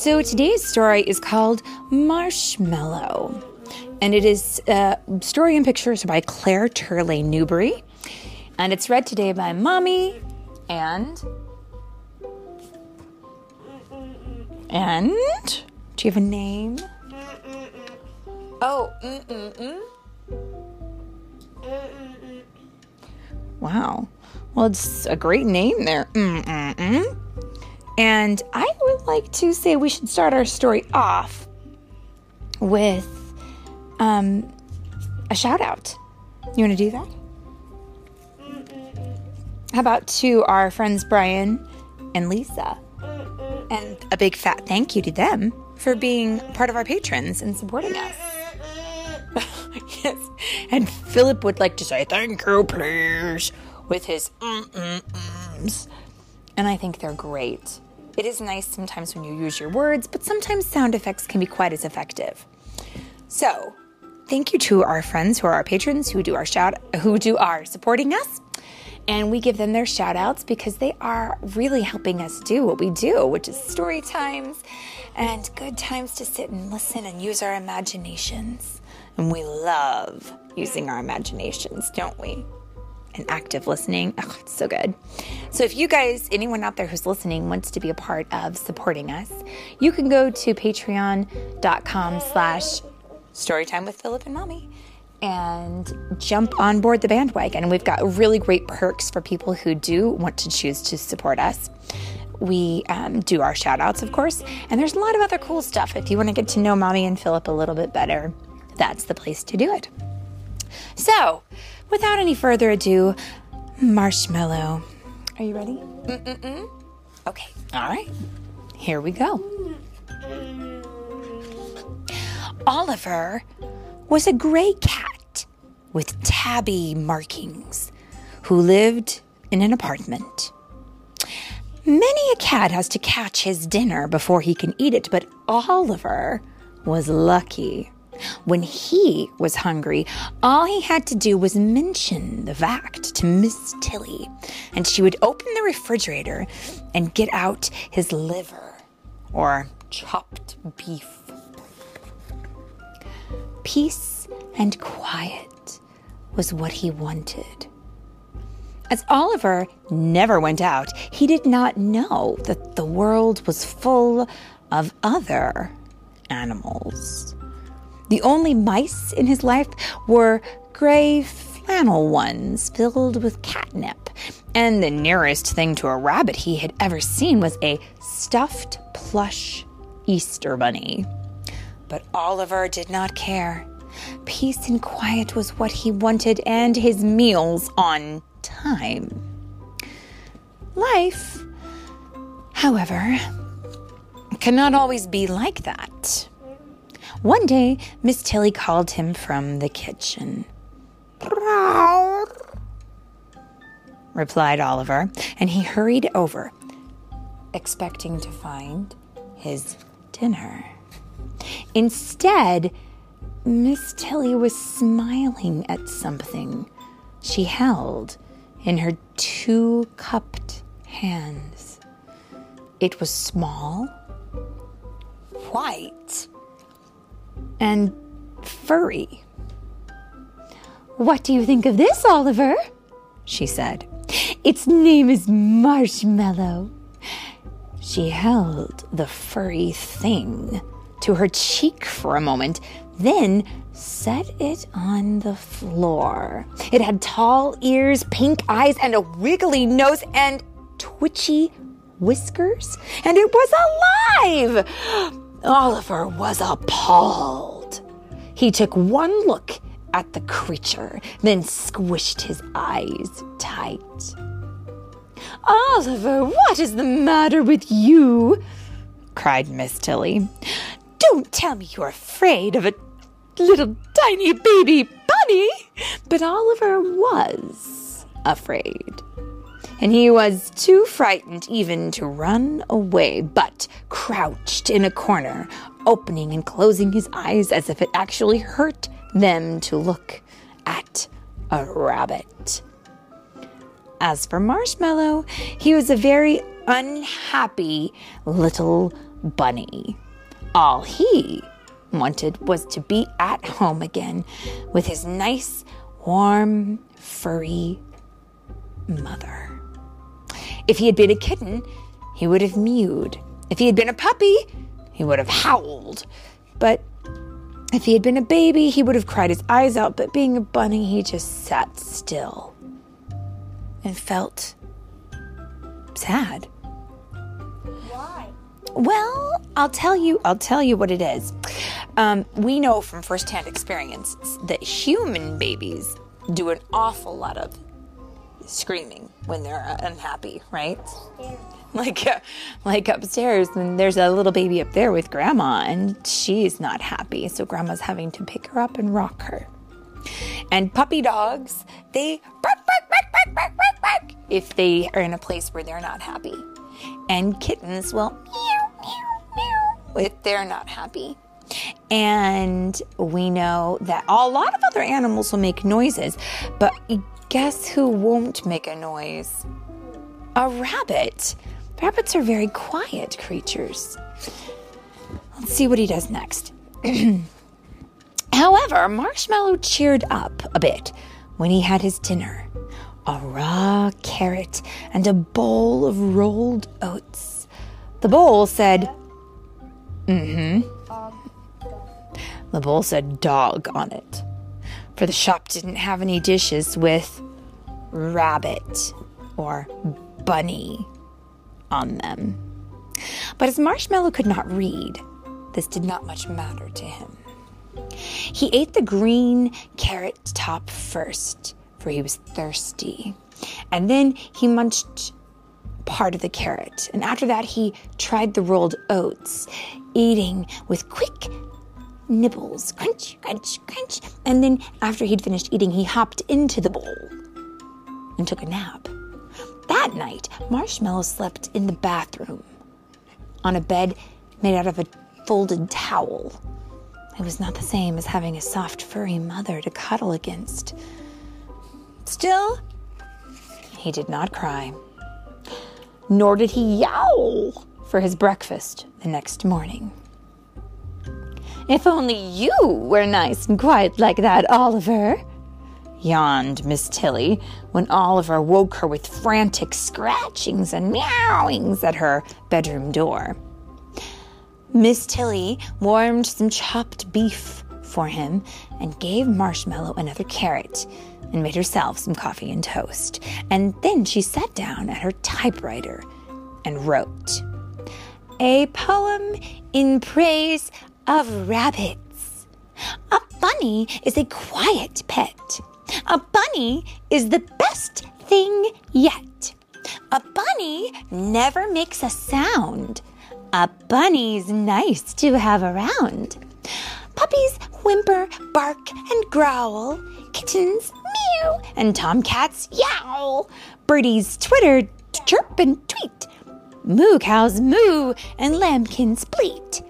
So today's story is called Marshmallow, and it is uh, story and pictures by Clare Turlay Newberry, and it's read today by Mommy and and do you have a name? Oh, mm-mm-mm. Wow. Well, it's a great name there. Mm-mm-mm. And I would like to say we should start our story off with um, a shout out. You want to do that? How about to our friends Brian and Lisa? And a big fat thank you to them for being part of our patrons and supporting us. yes. And Philip would like to say thank you, please, with his mm-mm-ums. And I think they're great. It is nice sometimes when you use your words, but sometimes sound effects can be quite as effective. So, thank you to our friends who are our patrons who do our shout who do our supporting us. And we give them their shout outs because they are really helping us do what we do, which is story times and good times to sit and listen and use our imaginations. And we love using our imaginations, don't we? And active listening. Oh, it's so good. So if you guys, anyone out there who's listening wants to be a part of supporting us, you can go to patreon.com slash storytime with Philip and Mommy and jump on board the bandwagon. We've got really great perks for people who do want to choose to support us. We um, do our shout outs, of course, and there's a lot of other cool stuff. If you want to get to know Mommy and Philip a little bit better, that's the place to do it. So, without any further ado, Marshmallow. Are you ready? Mm-mm-mm. Okay, all right. Here we go. Oliver was a gray cat with tabby markings who lived in an apartment. Many a cat has to catch his dinner before he can eat it, but Oliver was lucky. When he was hungry, all he had to do was mention the fact to Miss Tilly, and she would open the refrigerator and get out his liver or chopped beef. Peace and quiet was what he wanted. As Oliver never went out, he did not know that the world was full of other animals. The only mice in his life were gray flannel ones filled with catnip, and the nearest thing to a rabbit he had ever seen was a stuffed plush Easter bunny. But Oliver did not care. Peace and quiet was what he wanted, and his meals on time. Life, however, cannot always be like that. One day, Miss Tilly called him from the kitchen. replied Oliver, and he hurried over, expecting to find his dinner. Instead, Miss Tilly was smiling at something she held in her two cupped hands. It was small, white, and furry. What do you think of this, Oliver? she said. Its name is Marshmallow. She held the furry thing to her cheek for a moment, then set it on the floor. It had tall ears, pink eyes, and a wiggly nose and twitchy whiskers, and it was alive! Oliver was appalled. He took one look at the creature, then squished his eyes tight. Oliver, what is the matter with you? cried Miss Tilly. Don't tell me you're afraid of a little tiny baby bunny. But Oliver was afraid and he was too frightened even to run away, but crouched in a corner, opening and closing his eyes as if it actually hurt them to look at a rabbit. As for Marshmallow, he was a very unhappy little Bunny. All he wanted was to be at home again with his nice, warm, furry mother. If he had been a kitten, he would have mewed. If he had been a puppy, he would have howled. But if he had been a baby, he would have cried his eyes out. But being a bunny, he just sat still and felt sad. Why? Well, I'll tell you. I'll tell you what it is. Um, we know from firsthand experience that human babies do an awful lot of screaming when they're uh, unhappy, right? Like, uh, like upstairs, and there's a little baby up there with grandma, and she's not happy, so grandma's having to pick her up and rock her. And puppy dogs, they bark, bark, bark, bark, bark, bark, bark if they are in a place where they're not happy. And kittens will meow, meow, meow if they're not happy. And we know that a lot of other animals will make noises, but guess who won't make a noise? A rabbit. Rabbits are very quiet creatures. Let's see what he does next. However, Marshmallow cheered up a bit when he had his dinner a raw carrot and a bowl of rolled oats. The bowl said, mm hmm. The bowl said dog on it, for the shop didn't have any dishes with rabbit or bunny on them. But as Marshmallow could not read, this did not much matter to him. He ate the green carrot top first, for he was thirsty, and then he munched part of the carrot. And after that, he tried the rolled oats, eating with quick nibbles crunch, crunch, crunch. And then, after he'd finished eating, he hopped into the bowl and took a nap. That night, Marshmallow slept in the bathroom on a bed made out of a folded towel. It was not the same as having a soft, furry mother to cuddle against. Still, he did not cry, nor did he yowl for his breakfast the next morning. If only you were nice and quiet like that, Oliver, yawned Miss Tilly when Oliver woke her with frantic scratchings and meowings at her bedroom door. Miss Tilly warmed some chopped beef for him and gave Marshmallow another carrot and made herself some coffee and toast. And then she sat down at her typewriter and wrote a poem in praise of rabbits. A bunny is a quiet pet. A bunny is the best thing yet. A bunny never makes a sound. A bunny's nice to have around. Puppies whimper, bark, and growl. Kittens meow, and tomcats yowl. Birdies twitter, chirp, and tweet. Moo cows moo, and lambkins bleat.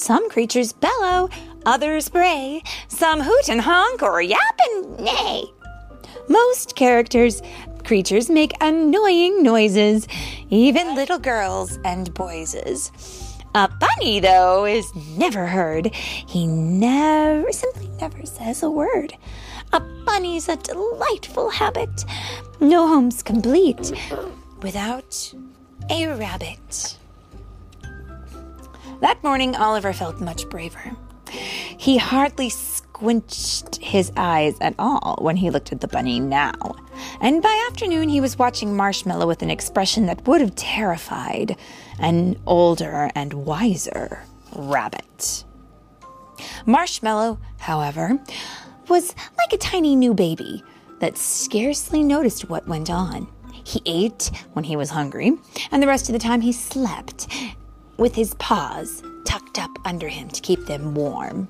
Some creatures bellow, others bray. Some hoot and honk or yap and neigh. Most characters, creatures make annoying noises, even little girls and boyses. A bunny, though, is never heard. He never, simply never says a word. A bunny's a delightful habit. No home's complete without a rabbit. That morning, Oliver felt much braver. He hardly squinched his eyes at all when he looked at the bunny now. And by afternoon, he was watching Marshmallow with an expression that would have terrified an older and wiser rabbit. Marshmallow, however, was like a tiny new baby that scarcely noticed what went on. He ate when he was hungry, and the rest of the time he slept with his paws tucked up under him to keep them warm.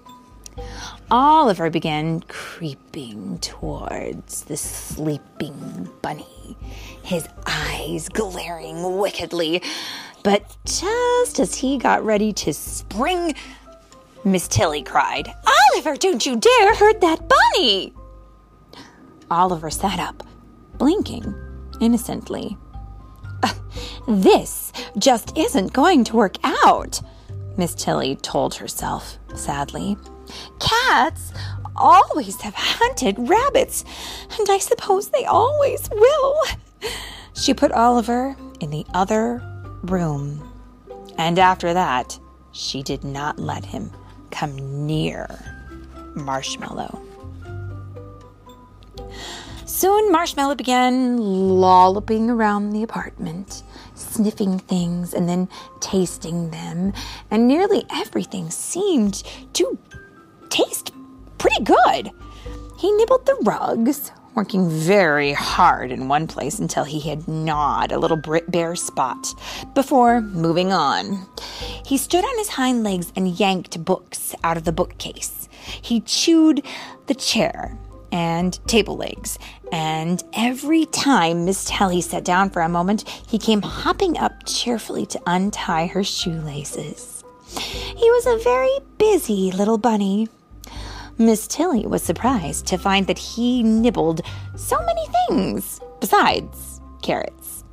Oliver began creeping towards the sleeping bunny, his eyes glaring wickedly. But just as he got ready to spring, Miss Tilly cried, Oliver, don't you dare hurt that bunny! Oliver sat up, blinking innocently. "Uh, this just isn't going to work out, Miss Tilly told herself sadly. Cats always have hunted rabbits, and I suppose they always will. She put Oliver in the other room, and after that, she did not let him come near Marshmallow. Soon, Marshmallow began lolloping around the apartment, sniffing things and then tasting them, and nearly everything seemed to taste pretty good. He nibbled the rugs, working very hard in one place until he had gnawed a little bare spot before moving on. He stood on his hind legs and yanked books out of the bookcase. He chewed the chair and table legs. And every time Miss Tilly sat down for a moment, he came hopping up cheerfully to untie her shoelaces. He was a very busy little bunny. Miss Tilly was surprised to find that he nibbled so many things besides carrots.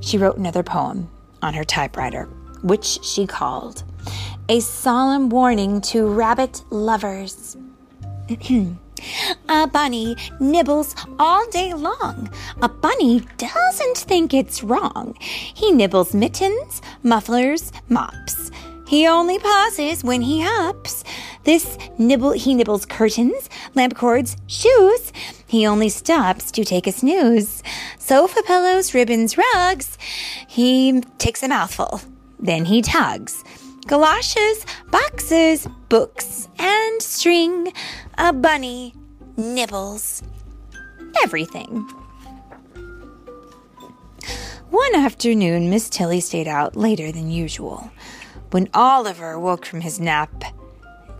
She wrote another poem on her typewriter, which she called A Solemn Warning to Rabbit Lovers. A bunny nibbles all day long. A bunny doesn't think it's wrong. He nibbles mittens, mufflers, mops. He only pauses when he hops. This nibble he nibbles curtains, lamp cords, shoes. He only stops to take a snooze. Sofa pillows, ribbons, rugs. He takes a mouthful. Then he tugs galoshes, boxes, books, and string. A bunny nibbles everything. One afternoon, Miss Tilly stayed out later than usual. When Oliver woke from his nap,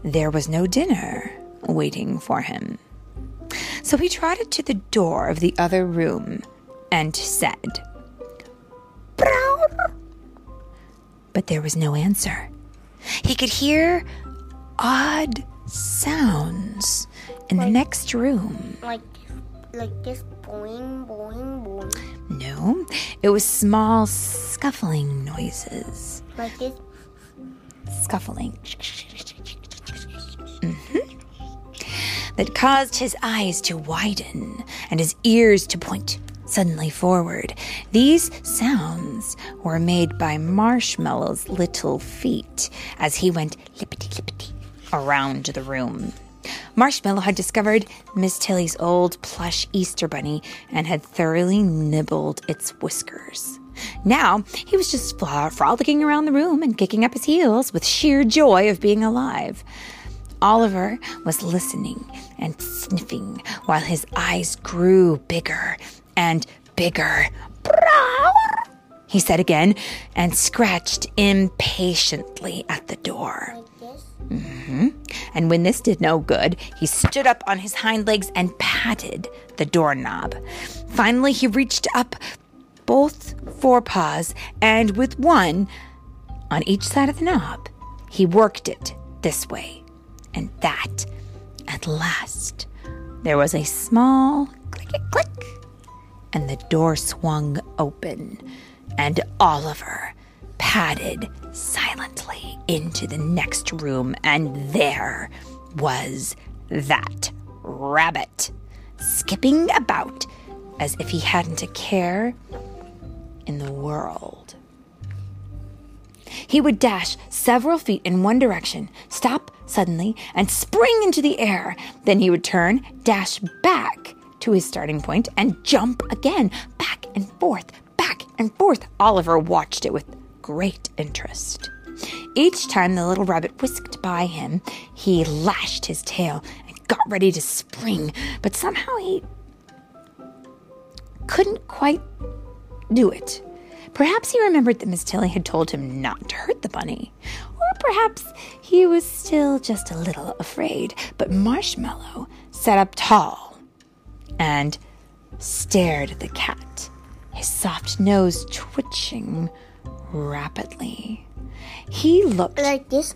there was no dinner waiting for him. So he trotted to the door of the other room and said, Brown. But there was no answer. He could hear odd sounds in Like- the next room. Like, like this boing, boing, boing. No, it was small scuffling noises. Like this. Scuffling. Mhm. That caused his eyes to widen and his ears to point suddenly forward. These sounds were made by Marshmallow's little feet as he went lippity lippity around the room. Marshmallow had discovered Miss Tilly's old plush Easter bunny and had thoroughly nibbled its whiskers. Now he was just frolicking around the room and kicking up his heels with sheer joy of being alive. Oliver was listening and sniffing while his eyes grew bigger and bigger. He said again and scratched impatiently at the door. This. And when this did no good, he stood up on his hind legs and patted the doorknob. Finally, he reached up both forepaws and with one on each side of the knob, he worked it this way and that. At last, there was a small click click, and the door swung open, and Oliver padded silently into the next room, and there was that rabbit skipping about as if he hadn't a care in the world. He would dash several feet in one direction, stop suddenly, and spring into the air. Then he would turn, dash back to his starting point, and jump again, back and forth, back and forth. Oliver watched it with great interest. Each time the little rabbit whisked by him, he lashed his tail and got ready to spring, but somehow he couldn't quite do it. Perhaps he remembered that Miss Tilly had told him not to hurt the bunny. Or perhaps he was still just a little afraid. But Marshmallow sat up tall and stared at the cat, his soft nose twitching rapidly. He looked Like this.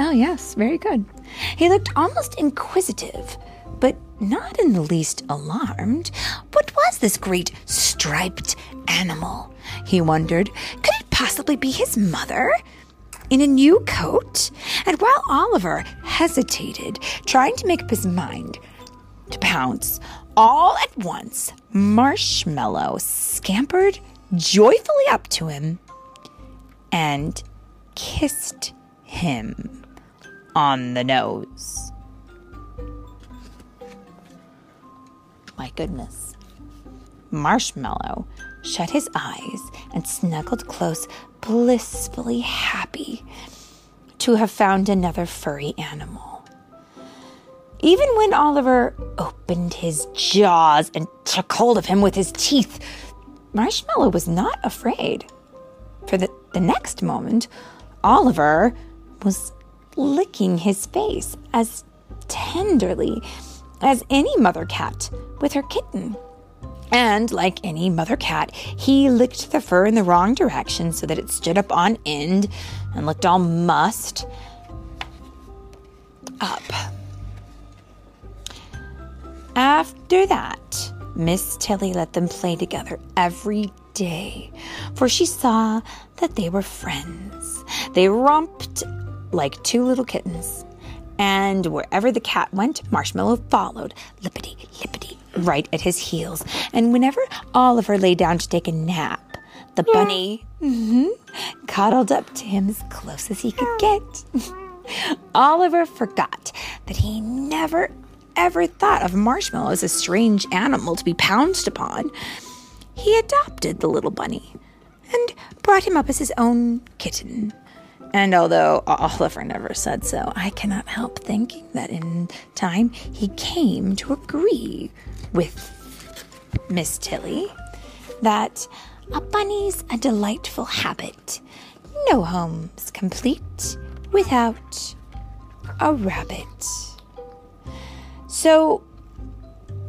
Oh, yes, very good. He looked almost inquisitive, but not in the least alarmed. What was this great striped animal? He wondered. Could it possibly be his mother? in a new coat. And while Oliver hesitated, trying to make up his mind to pounce, all at once, Marshmallow scampered joyfully up to him and kissed him on the nose. My goodness. Marshmallow shut his eyes and snuggled close, blissfully happy to have found another furry animal. Even when Oliver opened his jaws and took hold of him with his teeth, Marshmallow was not afraid. For the, the next moment, Oliver was licking his face as tenderly as any mother cat with her kitten. And like any mother cat, he licked the fur in the wrong direction so that it stood up on end and looked all mussed up. After that, Miss Tilly let them play together every day, for she saw that they were friends. They romped like two little kittens, and wherever the cat went, Marshmallow followed, lippity, lippity, right at his heels. And whenever Oliver lay down to take a nap, the bunny mhm, cuddled up to him as close as he could get. Oliver forgot that he never ever thought of Marshmallow as a strange animal to be pounced upon. He adopted the little bunny and brought him up as his own kitten. And although Oliver never said so, I cannot help thinking that in time he came to agree with Miss Tilly that a bunny's a delightful habit. No home's complete without a rabbit. So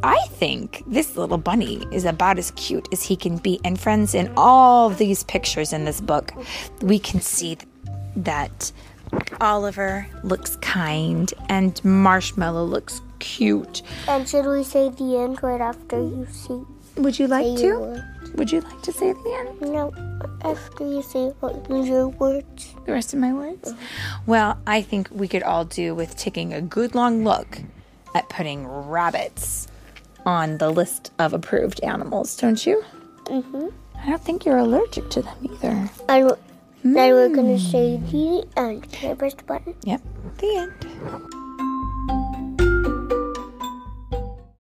I think this little bunny is about as cute as he can be. And friends, in all these pictures in this book, we can see that Oliver looks kind and Marshmallow looks cute. And should we say the end right after you see? Would you like to? your? Would you like to say the end? No, after you say what your words. The rest of my words? Well, I think we could all do with taking a good long look at putting rabbits on the list of approved animals, don't you? Mm-hmm. I don't think you're allergic to them either. And then we're gonna say the end. Can I press the button? Yep, the end.